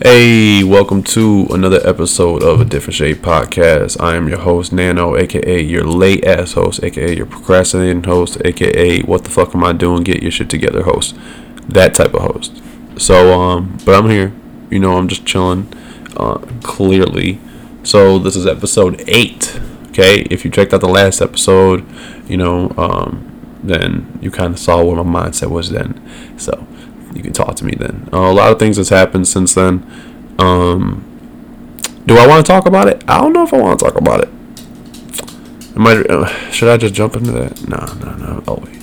Hey, welcome to another episode of a Different Shade Podcast. I am your host, Nano, aka your late ass host, aka your procrastinating host, aka what the fuck am I doing? Get your shit together host. That type of host. So, um, but I'm here. You know, I'm just chilling, uh, clearly. So, this is episode 8. Okay, if you checked out the last episode, you know, um, then you kind of saw where my mindset was then. So, you can talk to me then. Uh, a lot of things has happened since then. Um, do I want to talk about it? I don't know if I want to talk about it. Am I, uh, should I just jump into that? No, no, no. Wait.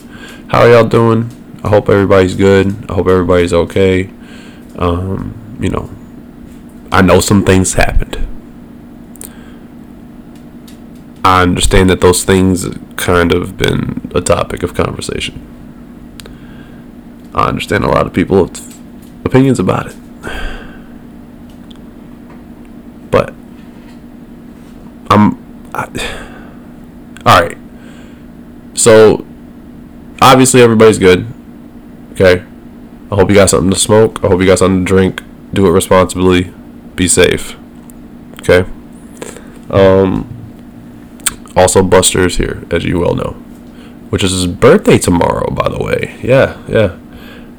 How are y'all doing? I hope everybody's good. I hope everybody's okay. Um, you know, I know some things happened. I understand that those things kind of been a topic of conversation. I understand a lot of people have opinions about it. But I'm I, all right. So obviously everybody's good. Okay. I hope you got something to smoke. I hope you got something to drink. Do it responsibly. Be safe. Okay. Um. Also, Buster's here, as you well know, which is his birthday tomorrow. By the way, yeah, yeah.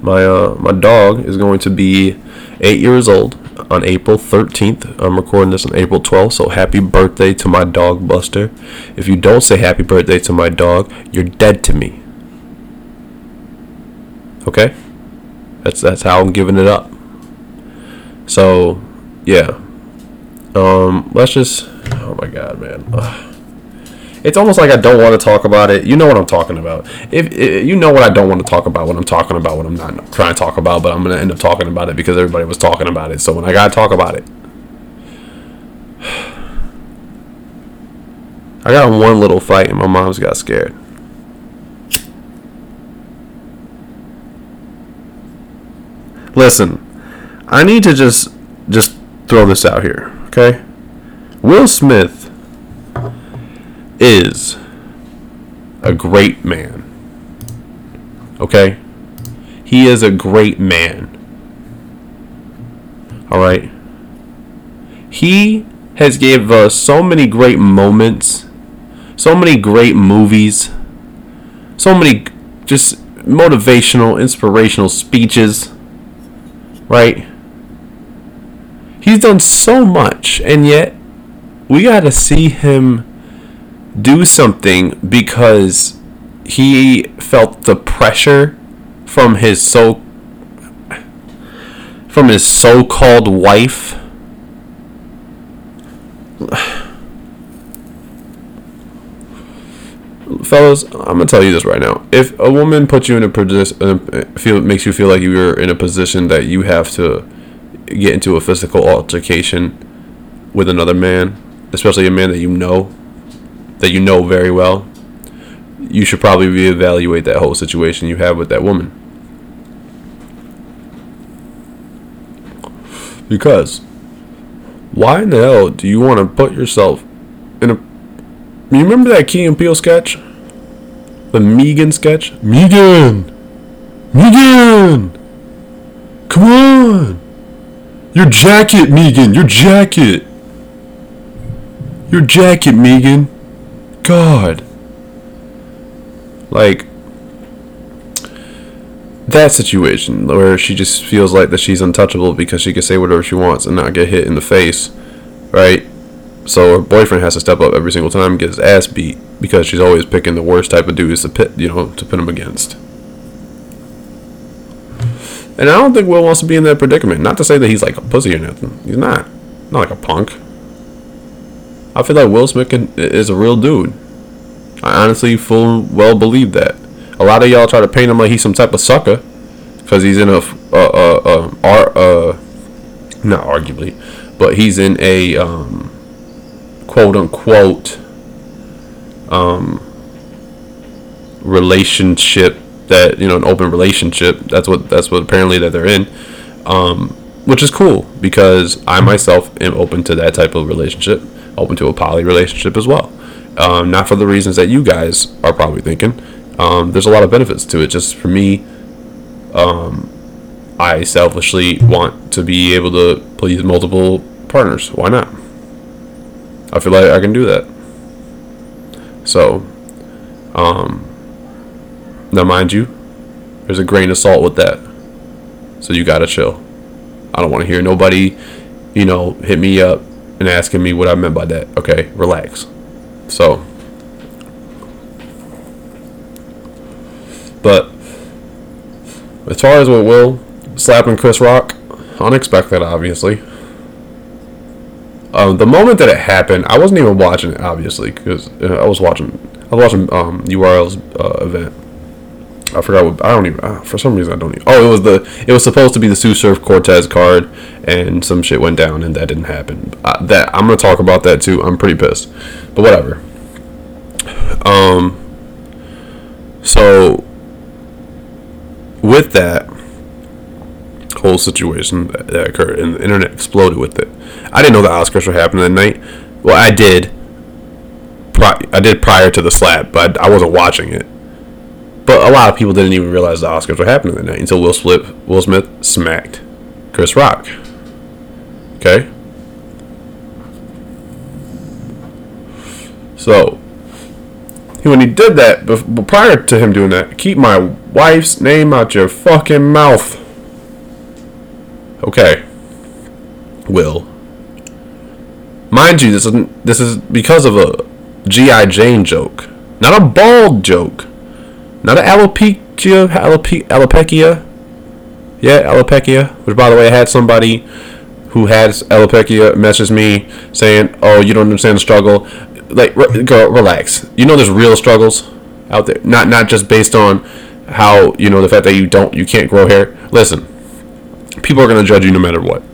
My uh, my dog is going to be eight years old on April 13th. I'm recording this on April 12th, so happy birthday to my dog Buster. If you don't say happy birthday to my dog, you're dead to me. Okay? That's that's how I'm giving it up. So, yeah. Um, let's just oh my god, man. Ugh. It's almost like I don't want to talk about it. You know what I'm talking about. If, if you know what I don't want to talk about, what I'm talking about, what I'm not trying to talk about, but I'm gonna end up talking about it because everybody was talking about it. So when I gotta talk about it, I got one little fight and my mom's got scared. Listen, I need to just just throw this out here, okay? Will Smith is a great man. Okay? He is a great man. All right? He has gave us so many great moments, so many great movies, so many just motivational, inspirational speeches. Right? He's done so much and yet we got to see him do something because he felt the pressure from his so from his so-called wife. Fellas i'm gonna tell you this right now. If a woman puts you in a position feel makes you feel like you're in a position that you have to get into a physical altercation with another man especially a man that you know that you know very well, you should probably reevaluate that whole situation you have with that woman. Because why in the hell do you want to put yourself in a you remember that Key and Peele sketch? The Megan sketch? Megan! Megan! Come on! Your jacket, Megan! Your jacket! Your jacket, Megan! God. Like that situation where she just feels like that she's untouchable because she can say whatever she wants and not get hit in the face, right? So her boyfriend has to step up every single time and get his ass beat because she's always picking the worst type of dudes to pit, you know, to pit him against. And I don't think Will wants to be in that predicament. Not to say that he's like a pussy or nothing. He's not. Not like a punk. I feel like Will Smith can, is a real dude. I honestly full well believe that. A lot of y'all try to paint him like he's some type of sucker because he's in a uh uh uh, uh not arguably, but he's in a um quote unquote um relationship that you know an open relationship. That's what that's what apparently that they're in. Um, which is cool because I myself am open to that type of relationship open to a poly relationship as well. Um, not for the reasons that you guys are probably thinking. Um, there's a lot of benefits to it. Just for me, um, I selfishly want to be able to please multiple partners. Why not? I feel like I can do that. So, um, now mind you, there's a grain of salt with that. So you gotta chill. I don't want to hear nobody, you know, hit me up and asking me what I meant by that. Okay, relax. So, but as far as what Will slapping Chris Rock, unexpected, obviously. Um, the moment that it happened, I wasn't even watching it, obviously, because uh, I was watching, I was watching um, URL's uh, event. I forgot what I don't even uh, for some reason I don't even. Oh, it was the it was supposed to be the Tsu Surf Cortez card, and some shit went down, and that didn't happen. Uh, that I'm gonna talk about that too. I'm pretty pissed, but whatever. Um. So with that whole situation that, that occurred, and the internet exploded with it. I didn't know the Oscars were happening that night. Well, I did. Pri- I did prior to the slap, but I wasn't watching it. But a lot of people didn't even realize the Oscars were happening that night until Will Smith, Will Smith smacked Chris Rock. Okay? So, when he did that, but prior to him doing that, keep my wife's name out your fucking mouth. Okay. Will. Mind you, this isn't this is because of a G.I. Jane joke. Not a bald joke. Not an alopecia, alope, alopecia. Yeah, alopecia. Which, by the way, I had somebody who has alopecia message me saying, "Oh, you don't understand the struggle." Like, re- girl, relax. You know, there's real struggles out there. Not not just based on how you know the fact that you don't, you can't grow hair. Listen, people are gonna judge you no matter what.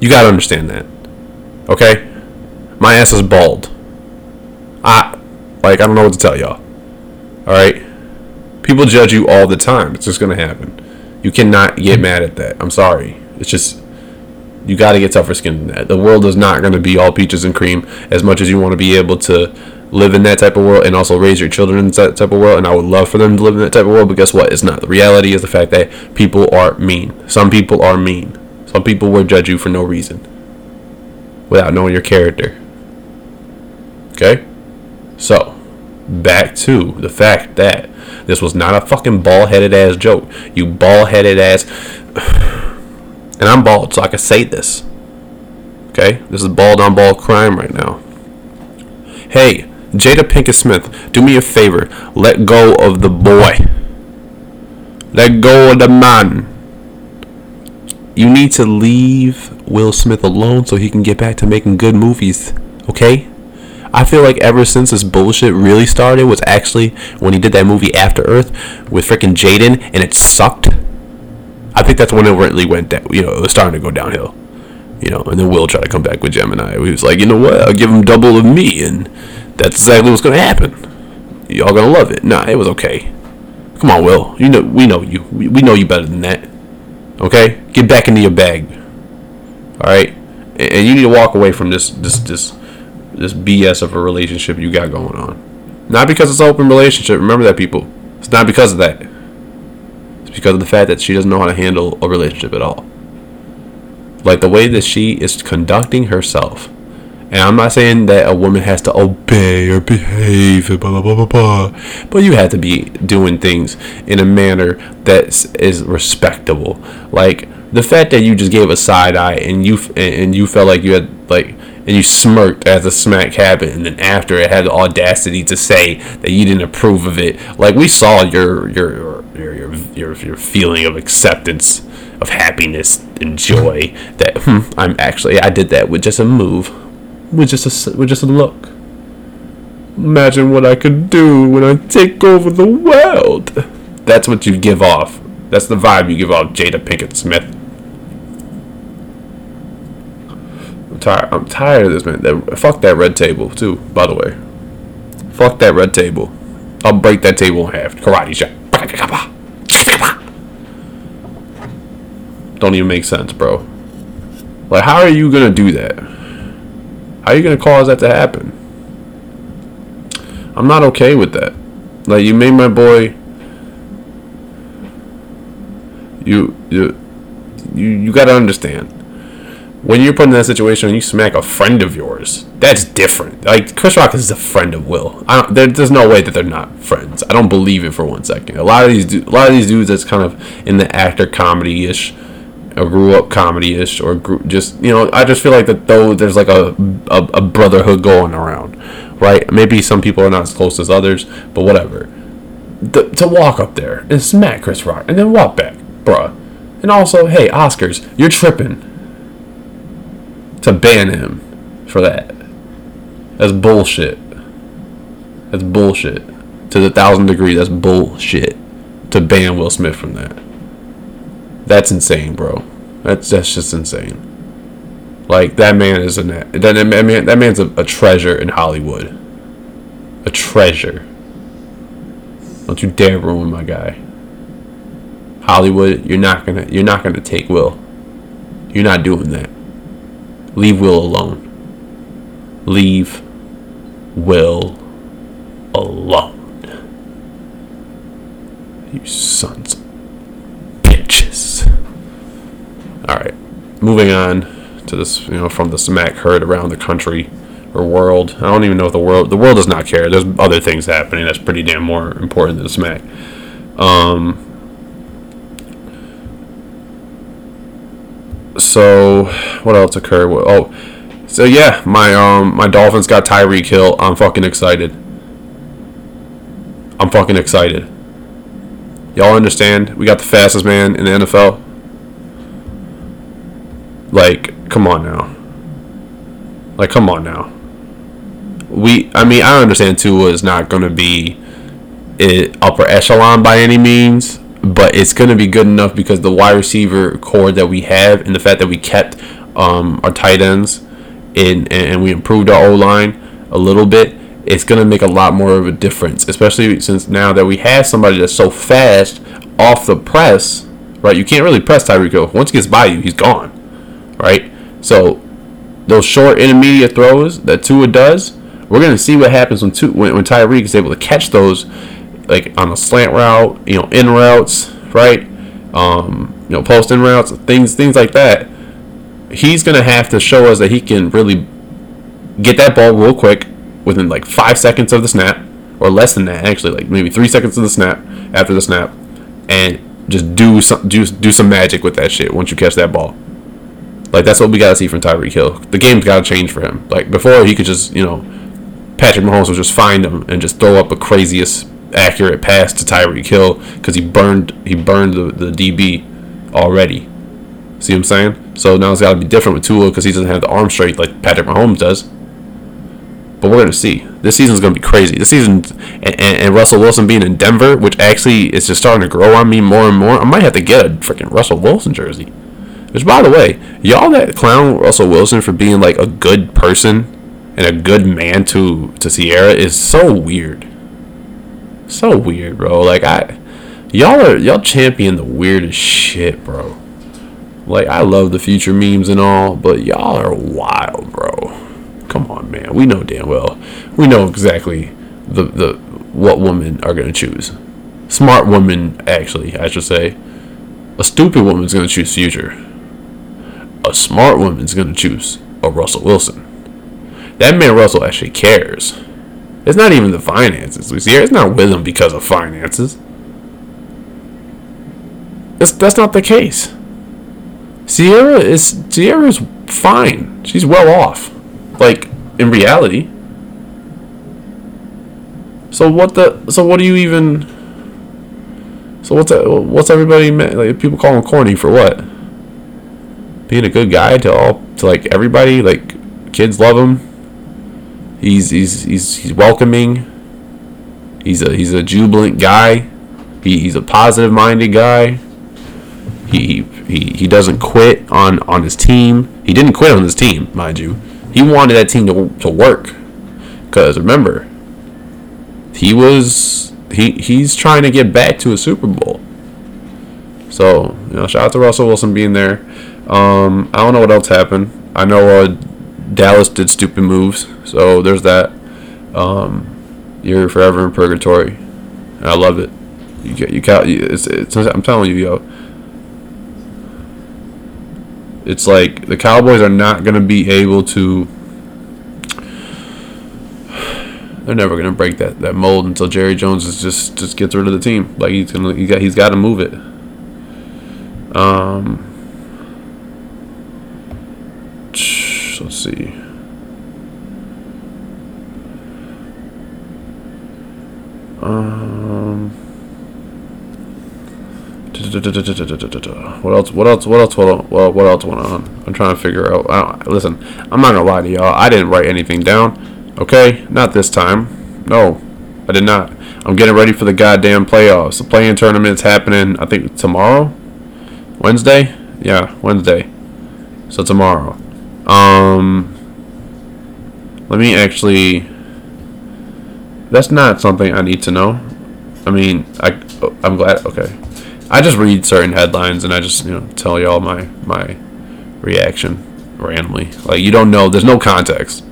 You gotta understand that. Okay, my ass is bald. I like I don't know what to tell y'all. All right. People judge you all the time. It's just gonna happen. You cannot get mad at that. I'm sorry. It's just you got to get tougher skin than that. The world is not going to be all peaches and cream as much as you want to be able to live in that type of world and also raise your children in that type of world. And I would love for them to live in that type of world, but guess what? It's not. The reality is the fact that people are mean. Some people are mean. Some people will judge you for no reason without knowing your character. Okay? So, back to the fact that this was not a fucking ball headed ass joke. You ball headed ass. And I'm bald, so I can say this. Okay? This is bald on bald crime right now. Hey, Jada Pinkett Smith, do me a favor. Let go of the boy. Let go of the man. You need to leave Will Smith alone so he can get back to making good movies. Okay? I feel like ever since this bullshit really started was actually when he did that movie After Earth with freaking Jaden and it sucked. I think that's when it really went down. You know, it was starting to go downhill. You know, and then Will tried to come back with Gemini. He was like, you know what? I'll give him double of me, and that's exactly what's gonna happen. Y'all gonna love it. Nah, it was okay. Come on, Will. You know, we know you. We, we know you better than that. Okay, get back into your bag. All right, and, and you need to walk away from this this this this BS of a relationship you got going on. Not because it's an open relationship. Remember that, people. It's not because of that It's because of the fact that she doesn't know how to handle a relationship at all. Like the way that she is conducting herself. And I'm not saying that a woman has to obey or behave, blah, blah, blah, blah, blah. But you have to be doing things in a manner that is respectable. Like the fact that you just gave a side eye and you and you felt like you had like and you smirked as the smack happened, and then after it had the audacity to say that you didn't approve of it. Like we saw your your your your your, your feeling of acceptance, of happiness and joy. That hmm, I'm actually I did that with just a move, with just a with just a look. Imagine what I could do when I take over the world. That's what you give off. That's the vibe you give off, Jada Pinkett Smith. I'm tired. I'm tired of this man. That, fuck that red table too. By the way, fuck that red table. I'll break that table in half. Karate chop. Don't even make sense, bro. Like, how are you gonna do that? How are you gonna cause that to happen? I'm not okay with that. Like, you made my boy. You you you, you got to understand when you're put in that situation and you smack a friend of yours, that's different. Like Chris Rock is a friend of Will. There, there's no way that they're not friends. I don't believe it for one second. A lot of these, a lot of these dudes that's kind of in the actor comedy ish, or grew up comedy ish, or grew, just you know, I just feel like that though there's like a, a a brotherhood going around, right? Maybe some people are not as close as others, but whatever. The, to walk up there and smack Chris Rock and then walk back, bruh. And also, hey, Oscars, you're tripping to ban him for that. That's bullshit. That's bullshit. To the thousand degree, that's bullshit. To ban Will Smith from that. That's insane, bro. That's that's just insane. Like that man is a that, that man that man's a, a treasure in Hollywood. A treasure. Don't you dare ruin my guy. Hollywood, you're not gonna you're not gonna take Will. You're not doing that. Leave Will alone. Leave Will alone. You sons of bitches. Alright. Moving on to this, you know, from the smack heard around the country or world. I don't even know if the world the world does not care. There's other things happening that's pretty damn more important than smack. Um so what else occurred? Oh, so yeah, my um my Dolphins got Tyreek Hill. I'm fucking excited. I'm fucking excited. Y'all understand? We got the fastest man in the NFL. Like, come on now. Like, come on now. We, I mean, I understand Tua is not going to be upper echelon by any means, but it's going to be good enough because the wide receiver corps that we have and the fact that we kept um, our tight ends in and we improved our O line a little bit, it's going to make a lot more of a difference, especially since now that we have somebody that's so fast off the press, right? You can't really press Tyreek Hill. Once he gets by you, he's gone, right? So those short intermediate throws that Tua does, we're going to see what happens when, Tua, when, when Tyreek is able to catch those like on a slant route, you know, in routes, right? Um, you know, post in routes, things things like that. He's gonna have to show us that he can really get that ball real quick within like five seconds of the snap, or less than that actually, like maybe three seconds of the snap after the snap, and just do some do, do some magic with that shit once you catch that ball. Like that's what we gotta see from Tyreek Hill. The game's gotta change for him. Like before, he could just you know, Patrick Mahomes would just find him and just throw up a craziest accurate pass to Tyreek Hill because he burned he burned the, the DB already. See what I'm saying? So now it's got to be different with Tua because he doesn't have the arm straight like Patrick Mahomes does. But we're gonna see. This season's gonna be crazy. This season and, and, and, Russell Wilson being in Denver, which actually is just starting to grow on me more and more. I might have to get a freaking Russell Wilson jersey. Which, by the way, y'all that clown Russell Wilson for being like a good person and a good man to to Ciara is so weird. So weird, bro. Like I y'all are y'all champion the weirdest shit, bro. Like I love the future memes and all, but y'all are wild, bro. Come on, man. We know damn well. We know exactly the the what women are gonna choose. Smart woman, actually, I should say. A stupid woman's gonna choose future. A smart woman's gonna choose a Russell Wilson. That man Russell actually cares. It's not even the finances. See it's not with him because of finances. It's, that's not the case. Ciara is Ciara's fine. She's well off. Like in reality. So what the so what do you even so what's that, what's everybody like people call him corny for what? Being a good guy to all to like everybody like kids love him He's he's he's he's welcoming. He's a he's a jubilant guy. He, he's a positive minded guy. He, he he doesn't quit on on his team. He didn't quit on his team, mind you. He wanted that team to to work. Cause remember, he was he he's trying to get back to a Super Bowl. So you know, shout out to Russell Wilson being there. Um, I don't know what else happened. I know uh, Dallas did stupid moves, so there's that. Um, you're forever in purgatory, and I love it. You get you, got. It's, it's, I'm telling you, yo. It's like the Cowboys are not to be able to. They're never to break that, that mold until Jerry Jones is just just gets rid of the team. Like he's gonna he got he's got to move it. Um. Let's see. Um. What else? What else? What else? What else? What else went on? I'm trying to figure out. I listen, I'm not gonna lie to y'all. I didn't write anything down. Okay, not this time. No, I did not. I'm getting ready for the goddamn playoffs. The play-in tournament's happening. I think tomorrow, Wednesday. Yeah, Wednesday. So tomorrow. Um. Let me actually that's not something I need to know. I mean, I I'm glad. Okay, I just read certain headlines and I just you know tell y'all my my reaction randomly. Like you don't know. There's no context.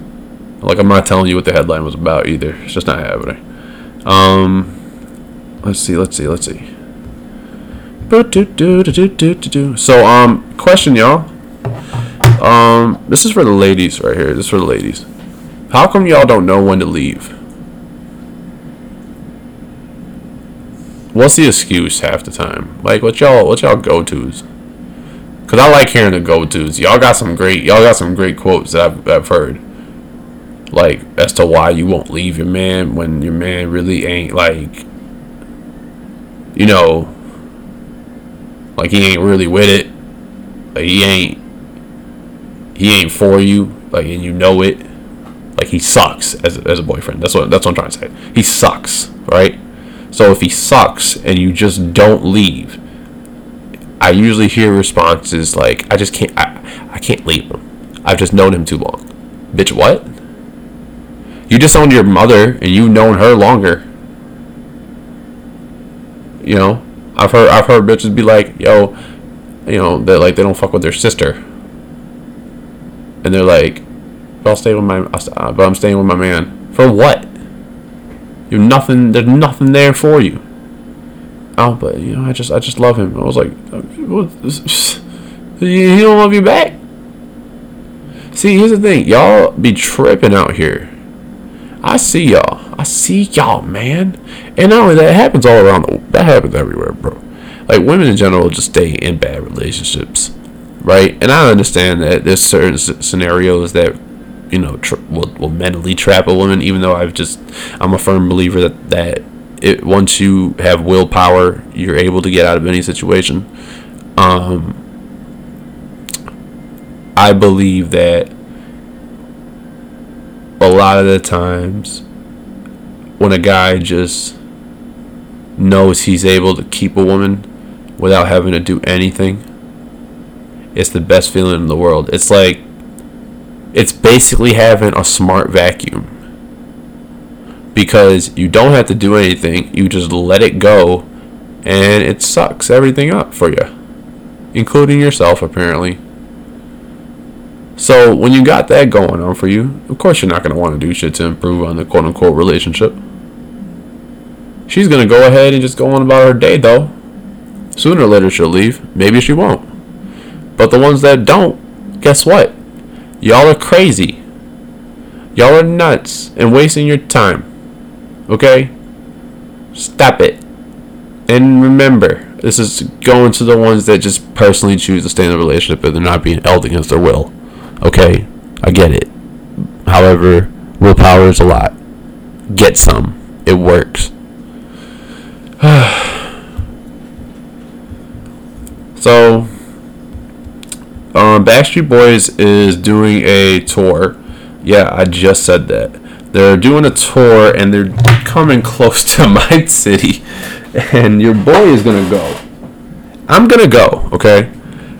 Like I'm not telling you what the headline was about either. It's just not happening. Um, let's see. Let's see. Let's see. So um, question y'all. Um, this is for the ladies right here. This is for the ladies. How come y'all don't know when to leave? what's the excuse half the time? Like what y'all what y'all go tos? Cause I like hearing the go tos. Y'all got some great y'all got some great quotes that I've, I've heard. Like as to why you won't leave your man when your man really ain't like you know like he ain't really with it. Like he ain't he ain't for you, like and you know it. Like he sucks as, as a boyfriend. That's what that's what I'm trying to say. He sucks, right? So if he sucks and you just don't leave, I usually hear responses like, "I just can't, I, I can't leave him. I've just known him too long." Bitch, what? You disowned your mother and you've known her longer. You know, I've heard I've heard bitches be like, "Yo, you know, that like they don't fuck with their sister," and they're like, "I'll stay with my, uh, but I'm staying with my man for what?" You're nothing. There's nothing there for you. Oh, but you know, I just, I just love him. I was like, oh, he don't love you back. See, here's the thing, y'all be tripping out here. I see y'all. I see y'all, man. And not only that, happens all around. The, that happens everywhere, bro. Like women in general just stay in bad relationships, right? And I understand that there's certain scenarios that you know will, will mentally trap a woman even though i've just i'm a firm believer that that it once you have willpower you're able to get out of any situation um i believe that a lot of the times when a guy just knows he's able to keep a woman without having to do anything it's the best feeling in the world it's like it's basically having a smart vacuum. Because you don't have to do anything, you just let it go, and it sucks everything up for you, including yourself, apparently. So, when you got that going on for you, of course you're not going to want to do shit to improve on the quote unquote relationship. She's going to go ahead and just go on about her day, though. Sooner or later she'll leave. Maybe she won't. But the ones that don't, guess what? Y'all are crazy. Y'all are nuts and wasting your time. Okay? Stop it. And remember, this is going to the ones that just personally choose to stay in a relationship and they're not being held against their will. Okay? I get it. However, willpower is a lot. Get some. It works. so, um, Backstreet Boys is doing a tour. Yeah, I just said that. They're doing a tour and they're coming close to my city. And your boy is going to go. I'm going to go, okay?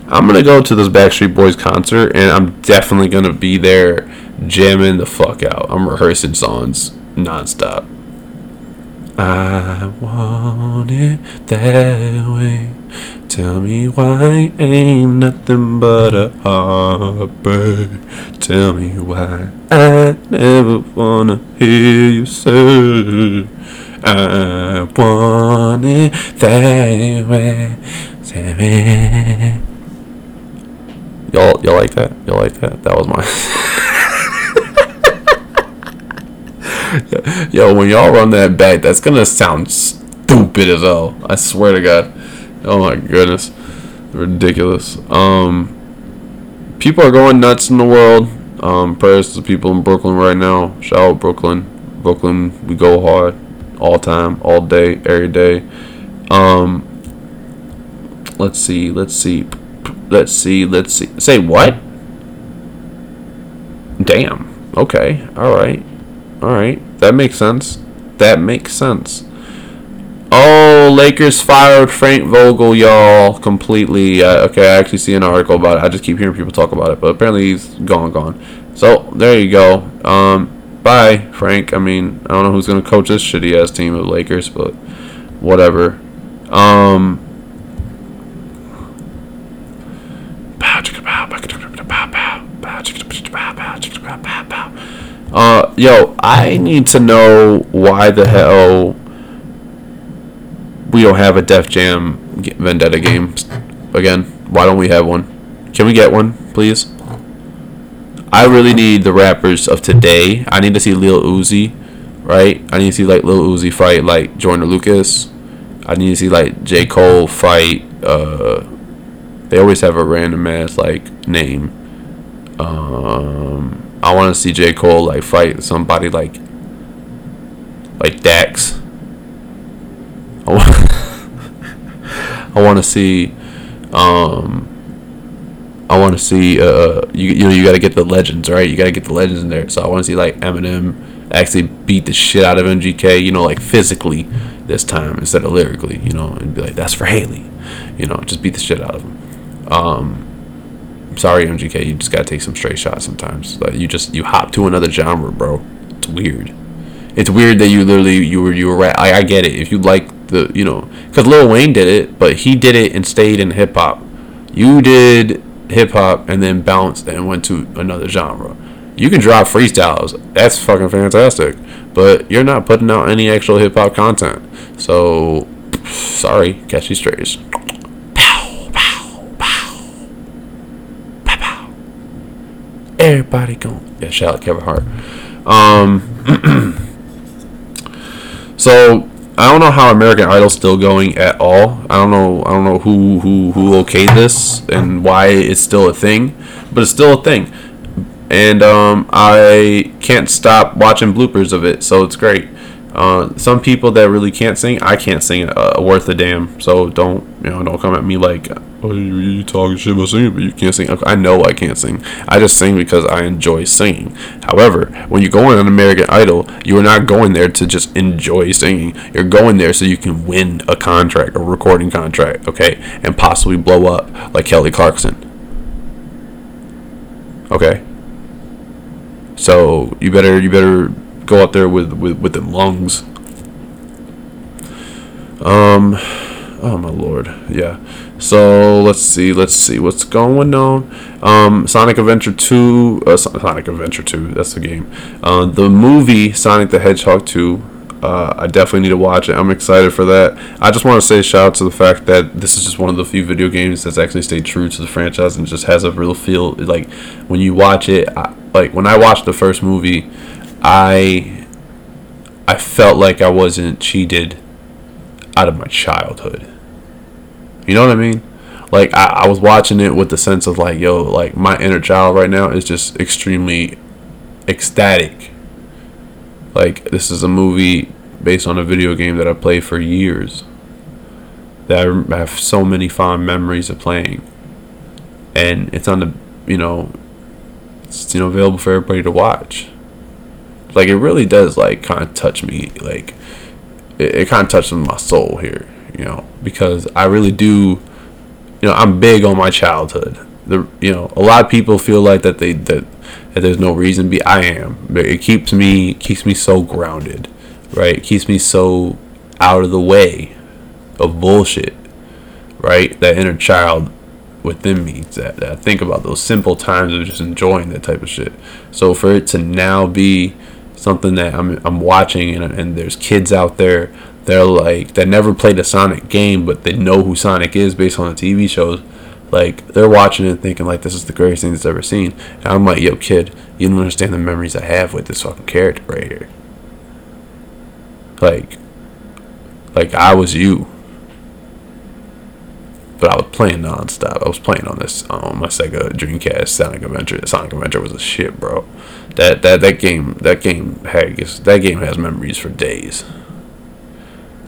I'm going to go to this Backstreet Boys concert and I'm definitely going to be there jamming the fuck out. I'm rehearsing songs nonstop. I want it that way. Tell me why ain't nothing but a heartbreak. Tell me why I never wanna hear you say I want it that way. Tell me. Y'all, y'all like that? Y'all like that? That was my. Yo, when y'all run that back, that's gonna sound stupid as hell. I swear to God. Oh my goodness, ridiculous. Um, people are going nuts in the world. Um, prayers to the people in Brooklyn right now. Shout out Brooklyn. Brooklyn, we go hard all time, all day, every day. Um, let's see, let's see, let's see, let's see. Say what? Damn. Okay. All right. All right. That makes sense. That makes sense. Oh, Lakers fired Frank Vogel, y'all, completely. Uh, okay, I actually see an article about it. I just keep hearing people talk about it, but apparently he's gone, gone. So there you go. Um, bye, Frank. I mean, I don't know who's gonna coach this shitty ass team of Lakers, but whatever. Um. Uh, yo, I need to know why the hell we don't have a Def Jam Vendetta game again. Why don't we have one? Can we get one, please? I really need the rappers of today. I need to see Lil Uzi, right? I need to see like Lil Uzi fight like Joyner Lucas. I need to see like J Cole fight. Uh, they always have a random ass like name. Um, I want to see J Cole like fight somebody like like Dax. I want, to see. Um, I want to see. Uh, you you know you got to get the legends right. You got to get the legends in there. So I want to see like Eminem actually beat the shit out of MGK. You know, like physically this time instead of lyrically. You know, and be like, that's for Hailie. You know, just beat the shit out of him. Um, sorry MGK, you just gotta take some straight shots sometimes. Like you just you hop to another genre, bro. It's weird. It's weird that you literally you were you were right. I, I get it. If you like the you know because Lil Wayne did it, but he did it and stayed in hip hop. You did hip hop and then bounced and went to another genre. You can drop freestyles. That's fucking fantastic. But you're not putting out any actual hip hop content. So sorry, catch these strays. Everybody going. Yeah, shout out Kevin Hart. Um, so I don't know how American Idol's still going at all. I don't know. I don't know who who who okayed this and why it's still a thing, but it's still a thing. And um, I can't stop watching bloopers of it, so it's great. Uh, some people that really can't sing, I can't sing uh, worth a damn. So don't you know? Don't come at me like, oh, you, you talking shit about singing, but you can't sing. I know I can't sing. I just sing because I enjoy singing. However, when you go on an American Idol, you are not going there to just enjoy singing. You're going there so you can win a contract, a recording contract, okay, and possibly blow up like Kelly Clarkson. Okay. So you better you better go out there with with with the lungs. Um, oh my lord, yeah. So let's see, let's see what's going on. Um, Sonic Adventure Two, uh, Sonic Adventure Two, that's the game. Uh, the movie Sonic the Hedgehog Two. Uh, I definitely need to watch it. I'm excited for that. I just want to say shout out to the fact that this is just one of the few video games that's actually stayed true to the franchise and just has a real feel. Like when you watch it, I, like when I watched the first movie, I I felt like I wasn't cheated out of my childhood. You know what I mean? Like I, I was watching it with the sense of like, yo, like my inner child right now is just extremely ecstatic. Like this is a movie based on a video game that I played for years. That I have so many fond memories of playing. And it's on the you know it's you know available for everybody to watch like it really does like kind of touch me like it, it kind of touches my soul here you know? Because i really do you know i'm big on my childhood. The you know a lot of people feel like that they that, that there's no reason to be. I am. But it keeps me keeps me so grounded right? It keeps me so out of the way of bullshit right? That inner child within me that, that I think about those simple times of just enjoying that type of shit. So for it to now be something that I'm I'm watching and, and there's kids out there they're like that never played a Sonic game but they know who Sonic is based on the TV shows Like they're watching it thinking like this is the greatest thing that's ever seen. And I'm like, yo, kid, you don't understand the memories I have with this fucking character right here. Like, like I was you, but I was playing nonstop. I was playing on this on my Sega Dreamcast Sonic Adventure. Sonic Adventure was a shit, bro. That that that game that game has that game has memories for days.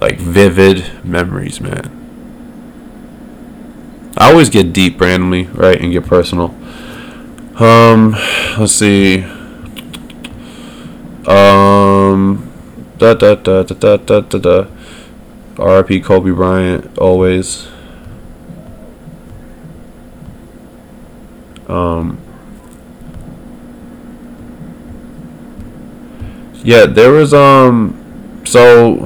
Like vivid memories, man. I always get deep randomly, right, and get personal. Um, let's see. Um, da da da da da da da. da. R.I.P. Kobe Bryant, always. Um, Yeah, there was um. So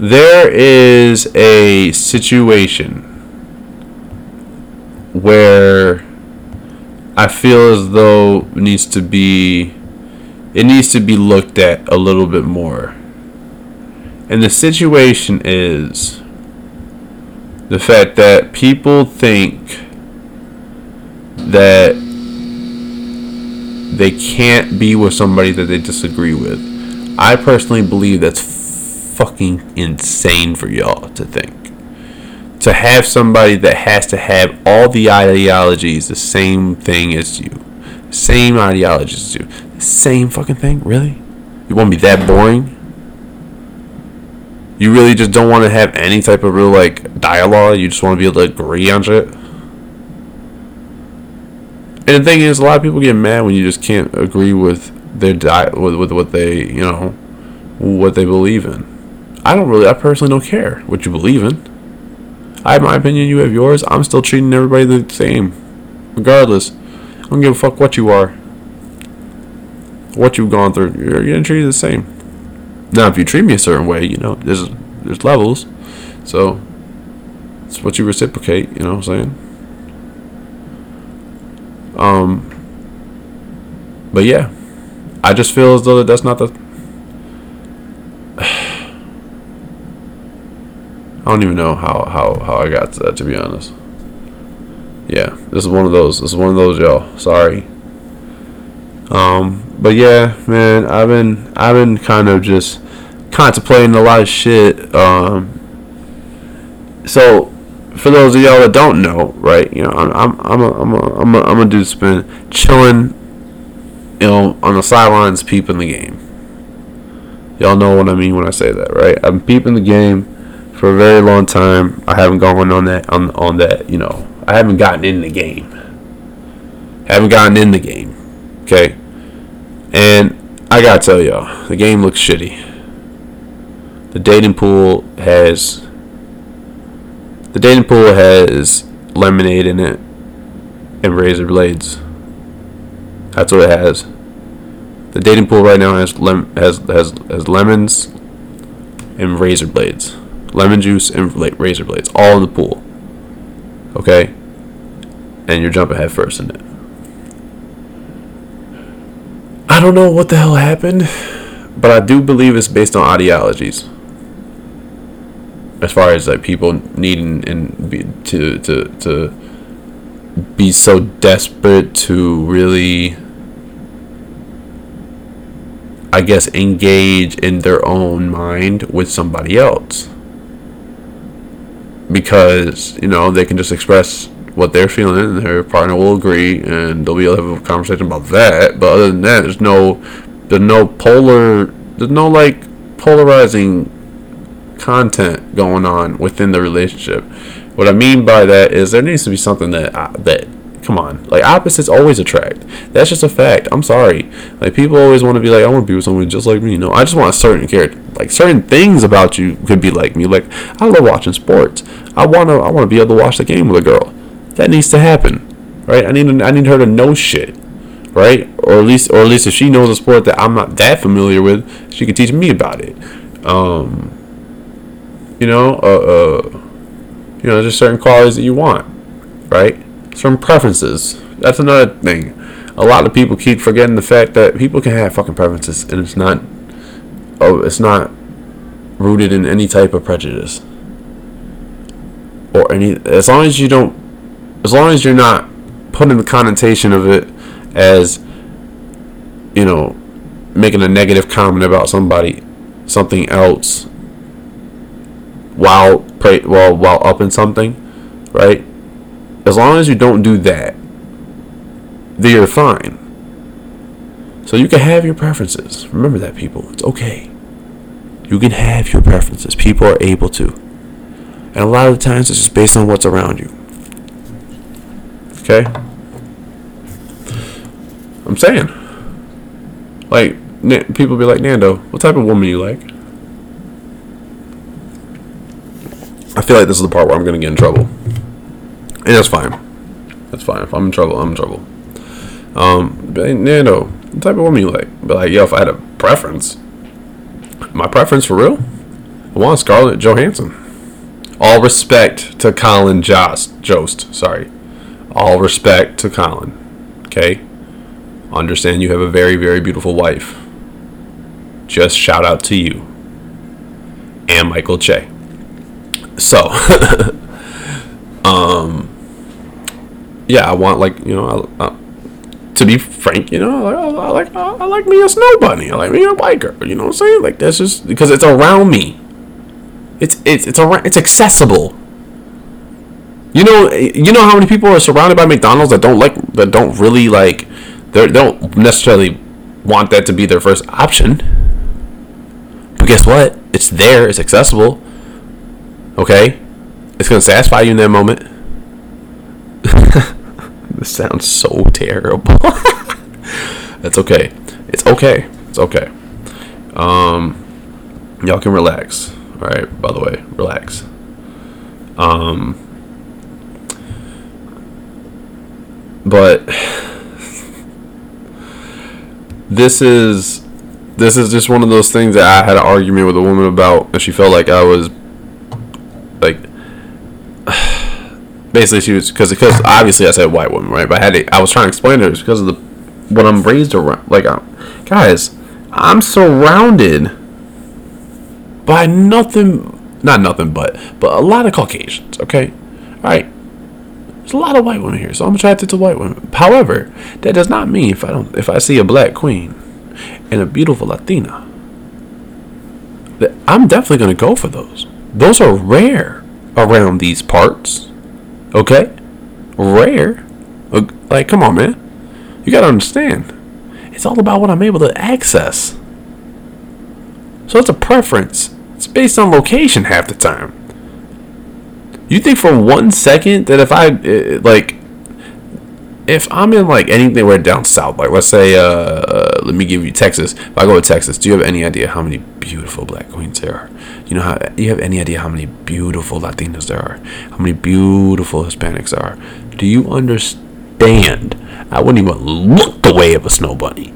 there is a situation where I feel as though it needs to be it needs to be looked at a little bit more. And the situation is the fact that people think that they can't be with somebody that they disagree with. I personally believe that's fucking insane for y'all to think. To have somebody that has to have all the ideologies the same thing as you, same ideologies as you, same fucking thing. Really? You want to be that boring? You really just don't want to have any type of real like dialogue. You just want to be able to agree on shit. And the thing is, a lot of people get mad when you just can't agree with their di- with, with what they you know what they believe in. I don't really, I personally don't care what you believe in. I have my opinion, you have yours. I'm still treating everybody the same, regardless. I don't give a fuck what you are, what you've gone through. You're getting treated the same. Now, if you treat me a certain way, you know, there's there's levels, so it's what you reciprocate. You know what I'm saying? Um, but yeah, I just feel as though that that's not the I don't even know how, how, how I got to that, to be honest. Yeah, this is one of those. This is one of those, y'all. Sorry. Um, but yeah, man, I've been I've been kind of just contemplating a lot of shit. Um, so for those of y'all that don't know, right? You know, I'm I'm I'm a, I'm a, I'm a, I'm a dude spin chilling, you know, on the sidelines, peeping the game. Y'all know what I mean when I say that, right? I'm peeping the game for a very long time. I haven't gone on that on on that. You know, I haven't gotten in the game. haven't gotten in the game. Okay, and I gotta tell y'all, the game looks shitty. The dating pool has the dating pool has lemonade in it and razor blades. That's what it has. The dating pool right now has lem- has has has lemons and razor blades lemon juice, and razor blades, all in the pool. Okay? And you're jumping head first in it. I don't know what the hell happened, but I do believe it's based on ideologies. As far as like people needing and be, to to to be so desperate to really I guess engage in their own mind with somebody else. Because you know they can just express what they're feeling and their partner will agree and they'll be able to have a conversation about that. But other than that there's no there's no polar there's no like polarizing content going on within the relationship. What i mean by that is there needs to be something that uh, that come on like opposites always attract. That's just a fact. I'm sorry. Like people always want to be like i want to be with someone just like me you know? I just want a certain character like certain things about you could be like me. Like i love watching sports. I want to i want to be able to watch the game with a girl. That needs to happen right? I need i need her to know shit right? Or at least or at least if she knows a sport that i'm not that familiar with she can teach me about it. Um you know uh, uh you know there's certain qualities that you want right certain preferences. That's another thing. A lot of people keep forgetting the fact that people can have fucking preferences, and it's not. Oh, it's not rooted in any type of prejudice or any as long as you don't as long as you're not putting the connotation of it as you know making a negative comment about somebody something else while while while up in something right? As long as you don't do that then you're fine. So you can have your preferences. Remember that people. It's okay. You can have your preferences. People are able to. And a lot of the times it's just based on what's around you. Okay? I'm saying. Like people be like nando what type of woman you like feel like this is the part where i'm gonna get in trouble. And that's fine. That's fine. If i'm in trouble i'm in trouble. Um but type of woman you like. But like yo if i had a preference my preference for real i want scarlett johansson. All respect to colin jost jost sorry. All respect to colin okay? Understand you have a very very beautiful wife. Just shout out to you and michael che so um yeah i want like you know I, I, to be frank you know I, like I, like me a snow bunny i like me a biker you know what i'm saying like that's just because it's around me it's it's it's around it's accessible you know you know how many people are surrounded by mcdonald's that don't like that don't really like they don't necessarily want that to be their first option. But guess what? It's there. It's accessible. Okay, it's gonna satisfy you in that moment. this sounds so terrible. That's okay. It's okay. It's okay. Um, y'all can relax. All right. By the way, relax. Um, but this is this is just one of those things that I had an argument with a woman about, and she felt like I was like basically she was because because obviously I said white woman right, but I had to, I was trying to explain to her because of the what I'm raised around. Like, I'm, guys, I'm surrounded by nothing, not nothing, but but a lot of Caucasians. Okay, all right. There's a lot of white women here, so I'm attracted to white women. However, that does not mean if I don't if I see a black queen and a beautiful Latina, that I'm definitely gonna go for those. Those are rare around these parts. Okay? Rare. Like, come on, man. You gotta understand. It's all about what I'm able to access. So it's a preference. It's based on location half the time. You think for one second that if I uh, like, if I'm in like anything where down south, like let's say, uh, uh, let me give you Texas. If I go to Texas, do you have any idea how many beautiful black queens there are? You know how you have any idea how many beautiful Latinas there are? How many beautiful Hispanics are? Do you understand? I wouldn't even look the way of a snow bunny.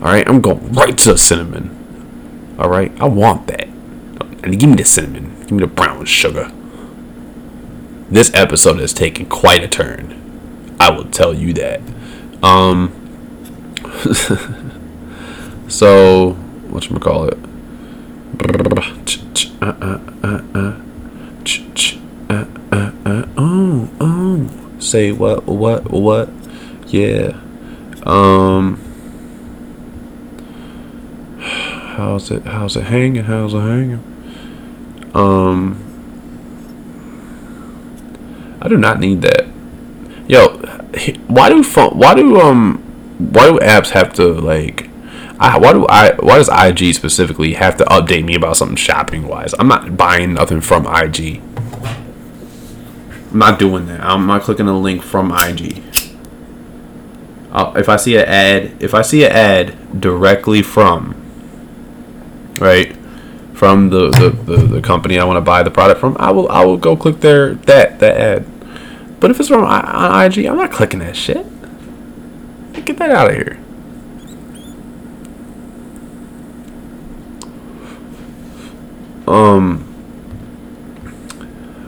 All right, I'm going right to the cinnamon. All right, I want that. And give me the cinnamon. Give me the brown sugar. This episode has taken quite a turn. I will tell you that. Um. so, what you call it? Oh, oh. Say what? What? What? Yeah. Um. How's it? How's it hanging? How's it hanging? Um. I do not need that. Why do phone? Why do um? Why do apps have to like? I, why do I? Why does IG specifically have to update me about something shopping wise? I'm not buying nothing from IG. I'm not doing that. I'm not clicking a link from IG. Uh, if I see an ad, if I see an ad directly from, right, from the, the, the, the company I want to buy the product from, I will I will go click their that that ad. But if it's from I, IG, I'm not clicking that shit. Get that out of here. Um.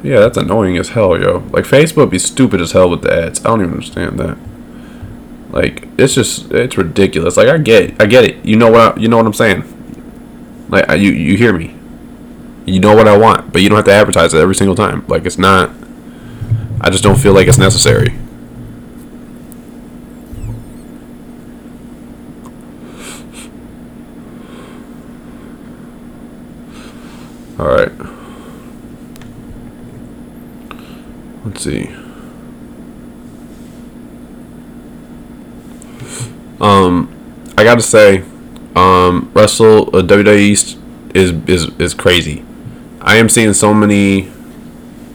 Yeah, that's annoying as hell, yo. Like Facebook be stupid as hell with the ads. I don't even understand that. Like it's just it's ridiculous. Like I get. I get it. You know what I, you know what I'm saying. Like you you hear me. You know what I want, but you don't have to advertise it every single time. Like it's not I just don't feel like it's necessary. All right. Let's see. Um, I gotta say, um, Wrestle uh, WWE East is is is crazy. I am seeing so many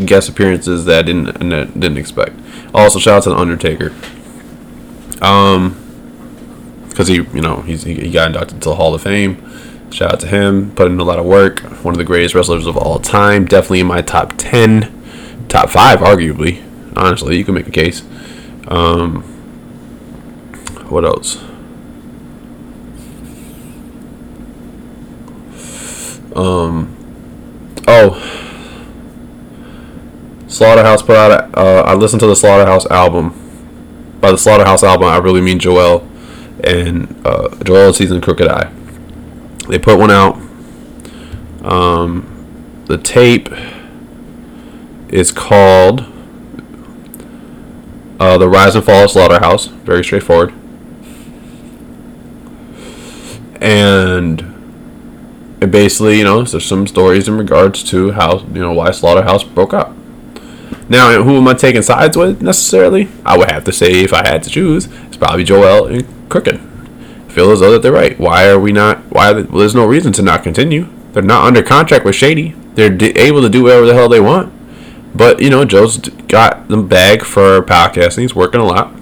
guest appearances that I didn't didn't expect. Also, shout out to the Undertaker. Um, because he you know he's he got inducted to the Hall of Fame. Shout out to him, put in a lot of work. One of the greatest wrestlers of all time. Definitely in my top ten, top five, arguably. Honestly, you can make a case. Um, what else? Um, oh, Slaughterhouse put out. Uh, I listened to the Slaughterhouse album. By the Slaughterhouse album, I really mean Joell and uh, Joell Season Crooked I. They put one out. Um, the tape is called uh, "The Rise and Fall of Slaughterhouse." Very straightforward. And it basically, you know, there's some stories in regards to how you know why Slaughterhouse broke up. Now, who am I taking sides with necessarily? I would have to say, if I had to choose, it's probably Joell and Crooked. I feel as though that they're right. Why are we not? Why? They, well, there's no reason to not continue. They're not under contract with Shady. They're d- able to do whatever the hell they want. But you know, Joe's got the bag for podcasting. He's working a lot.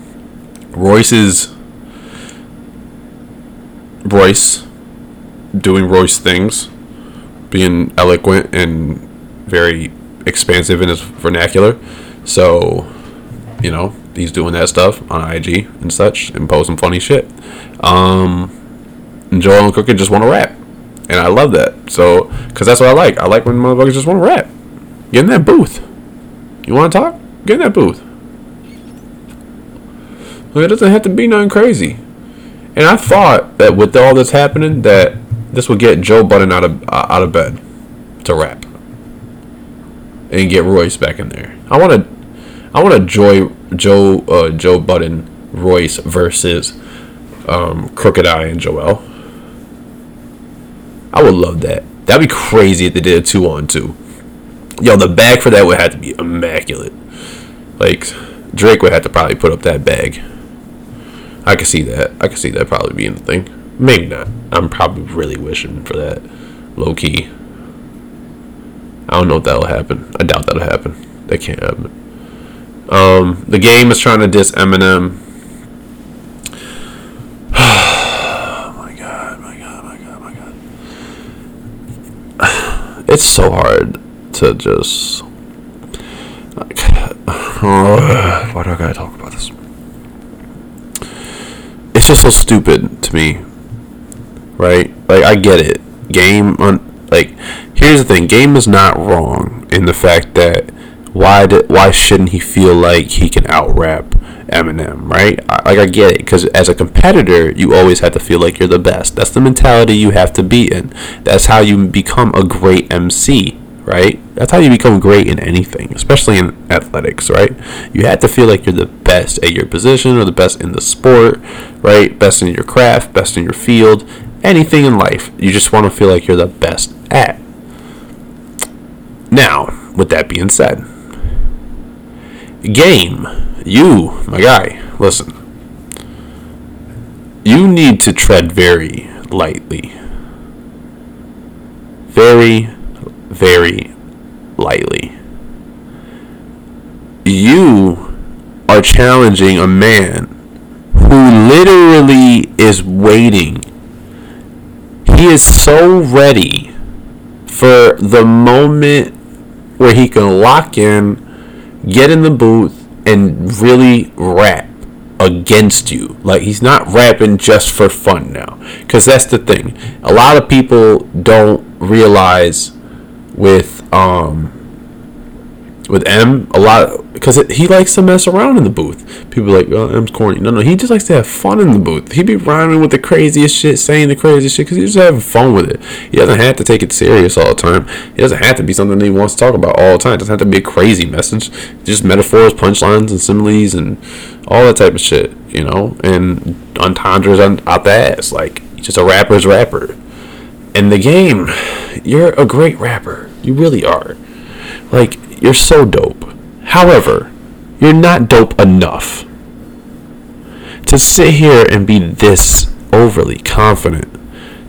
Royce is Royce doing Royce things, being eloquent and very expansive in his vernacular. So, you know, he's doing that stuff on IG and such and posting funny shit. Um, and Joell and Crooked just want to rap. And I love that. So, because that's what I like. I like when motherfuckers just want to rap. Get in that booth. You want to talk? Get in that booth. It doesn't have to be nothing crazy. And I thought that with all this happening, that this would get Joe Budden out of uh, out of bed to rap and get Royce back in there. I want to I want to Joy Joe uh, Joe Budden Royce versus um, Crooked I and Joell. I would love that. That'd be crazy if they did a two on two. Yo, the bag for that would have to be immaculate. Like Drake would have to probably put up that bag. I could see that. I could see that probably being the thing. Maybe not. I'm probably really wishing for that. Low key. I don't know if that'll happen. I doubt that'll happen. That can't happen. Um, the game is trying to diss Eminem. oh my god, my god, my god, my god. It's so hard to just why do I gotta talk about this? It's just so stupid to me right? Like I get it. Game on like here's the thing. Game is not wrong in the fact that why did why shouldn't he feel like he can out rap Eminem, right? I, like I get it because as a competitor, you always have to feel like you're the best. That's the mentality you have to be in. That's how you become a great MC, right? That's how you become great in anything, especially in athletics, right? You have to feel like you're the best at your position or the best in the sport, right? Best in your craft, best in your field, anything in life. You just want to feel like you're the best at. Now, with that being said, game, you, my guy, listen. You need to tread very lightly. Very, very lightly. You are challenging a man who literally is waiting he is so ready for the moment where he can lock in, get in the booth, and really rap against you. Like he's not rapping just for fun now. Cause that's the thing. A lot of people don't realize with um with M, a lot because he likes to mess around in the booth. People like, oh, M's corny. No, no, he just likes to have fun in the booth. He be rhyming with the craziest shit, saying the craziest shit because he's just having fun with it. He doesn't have to take it serious all the time. It doesn't have to be something that he wants to talk about all the time. It doesn't have to be a crazy message. Just metaphors, punchlines, and similes, and all that type of shit, you know. And entendres on, out the ass. Like, just a rapper's rapper. In the game, you're a great rapper. You really are. Like, you're so dope. However, you're not dope enough to sit here and be this overly confident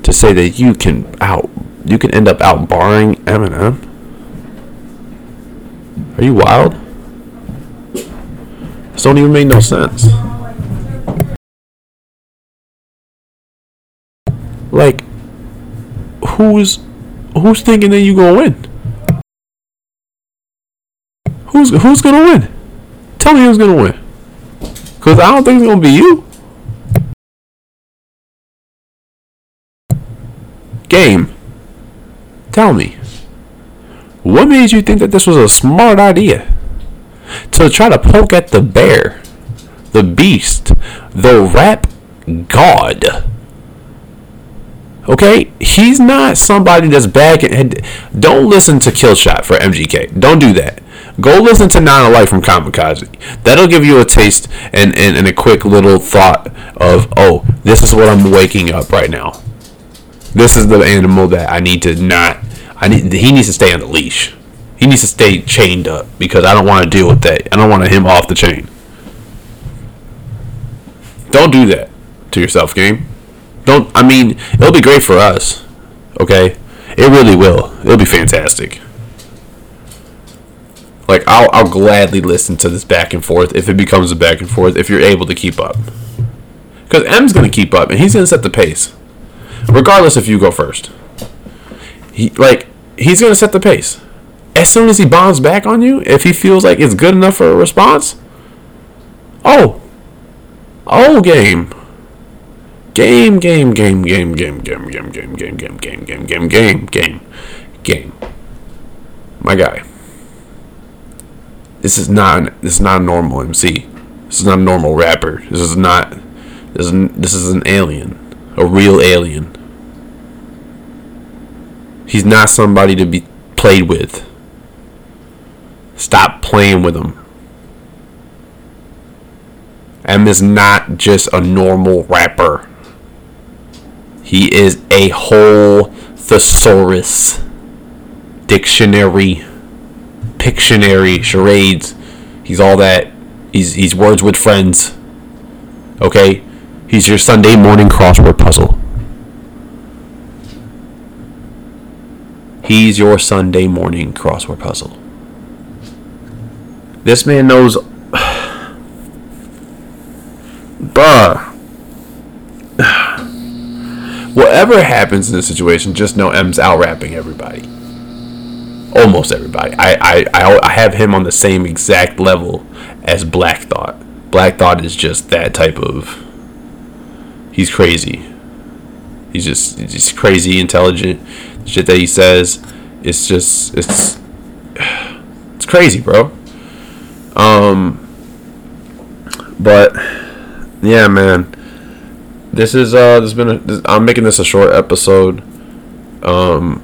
to say that you can out you can end up out barring Eminem. Are you wild? This don't even make no sense. Like, who's who's thinking that you gonna win? Who's who's gonna win? Tell me who's gonna win. Cause I don't think it's gonna be you. Game. Tell me. What made you think that this was a smart idea? To try to poke at the bear, the beast, the rap god. Okay, he's not somebody that's back and don't listen to Killshot for MGK. Don't do that. Go listen to Not Alike from Kamikaze. That'll give you a taste and, and, and a quick little thought of, oh, this is what I'm waking up right now. This is the animal that I need to not. I need. He needs to stay on the leash. He needs to stay chained up because I don't want to deal with that. I don't want him off the chain. Don't do that to yourself, game. Don't. I mean, it'll be great for us. Okay, it really will. It'll be fantastic. Like I'll I'll gladly listen to this back and forth if it becomes a back and forth if you're able to keep up. Because M's gonna keep up and he's gonna set the pace, regardless if you go first. He like he's gonna set the pace. As soon as he bombs back on you, if he feels like it's good enough for a response, oh, oh game, game, game, game, game, game, game, game, game, game, game, game, game, game, game, game, game. My guy. This is not this is not a normal MC. This is not a normal rapper. This is not this is this is an alien, a real alien. He's not somebody to be played with. Stop playing with him. M is not just a normal rapper. He is a whole thesaurus, dictionary Pictionary, charades. He's all that. He's he's words with friends. Okay? He's your Sunday morning crossword puzzle. He's your Sunday morning crossword puzzle. This man knows Bruh. Whatever happens in this situation, just know M's out rapping everybody almost everybody. I, I, I, have him on the same exact level as Black Thought. Black Thought is just that type of. He's crazy. He's just he's just crazy intelligent. Shit that he says, it's just it's it's crazy, bro. Um, but yeah, man. This is uh, this been a, this, I'm making this a short episode. Um,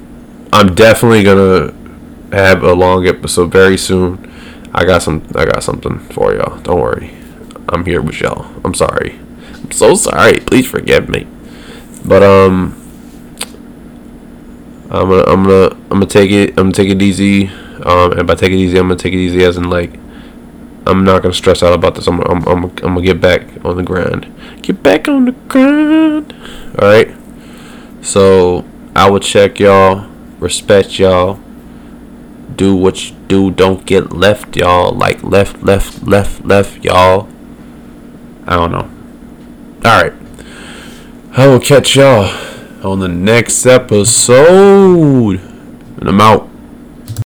I'm definitely gonna have a long episode very soon. I got some. I got something for y'all. Don't worry. I'm here with y'all. I'm sorry. I'm so sorry. Please forgive me. But um, I'm gonna I'm gonna I'm gonna take it. I'm gonna take it easy. Um, and by take it easy, I'm gonna take it easy as in like I'm not gonna stress out about this. I'm I'm I'm, I'm gonna get back on the grind. Get back on the grind. All right. So I will check y'all. Respect y'all do what you do. Don't get left, y'all. Like left, left, left, left, y'all. I don't know. Alright. I will catch y'all on the next episode. And I'm out.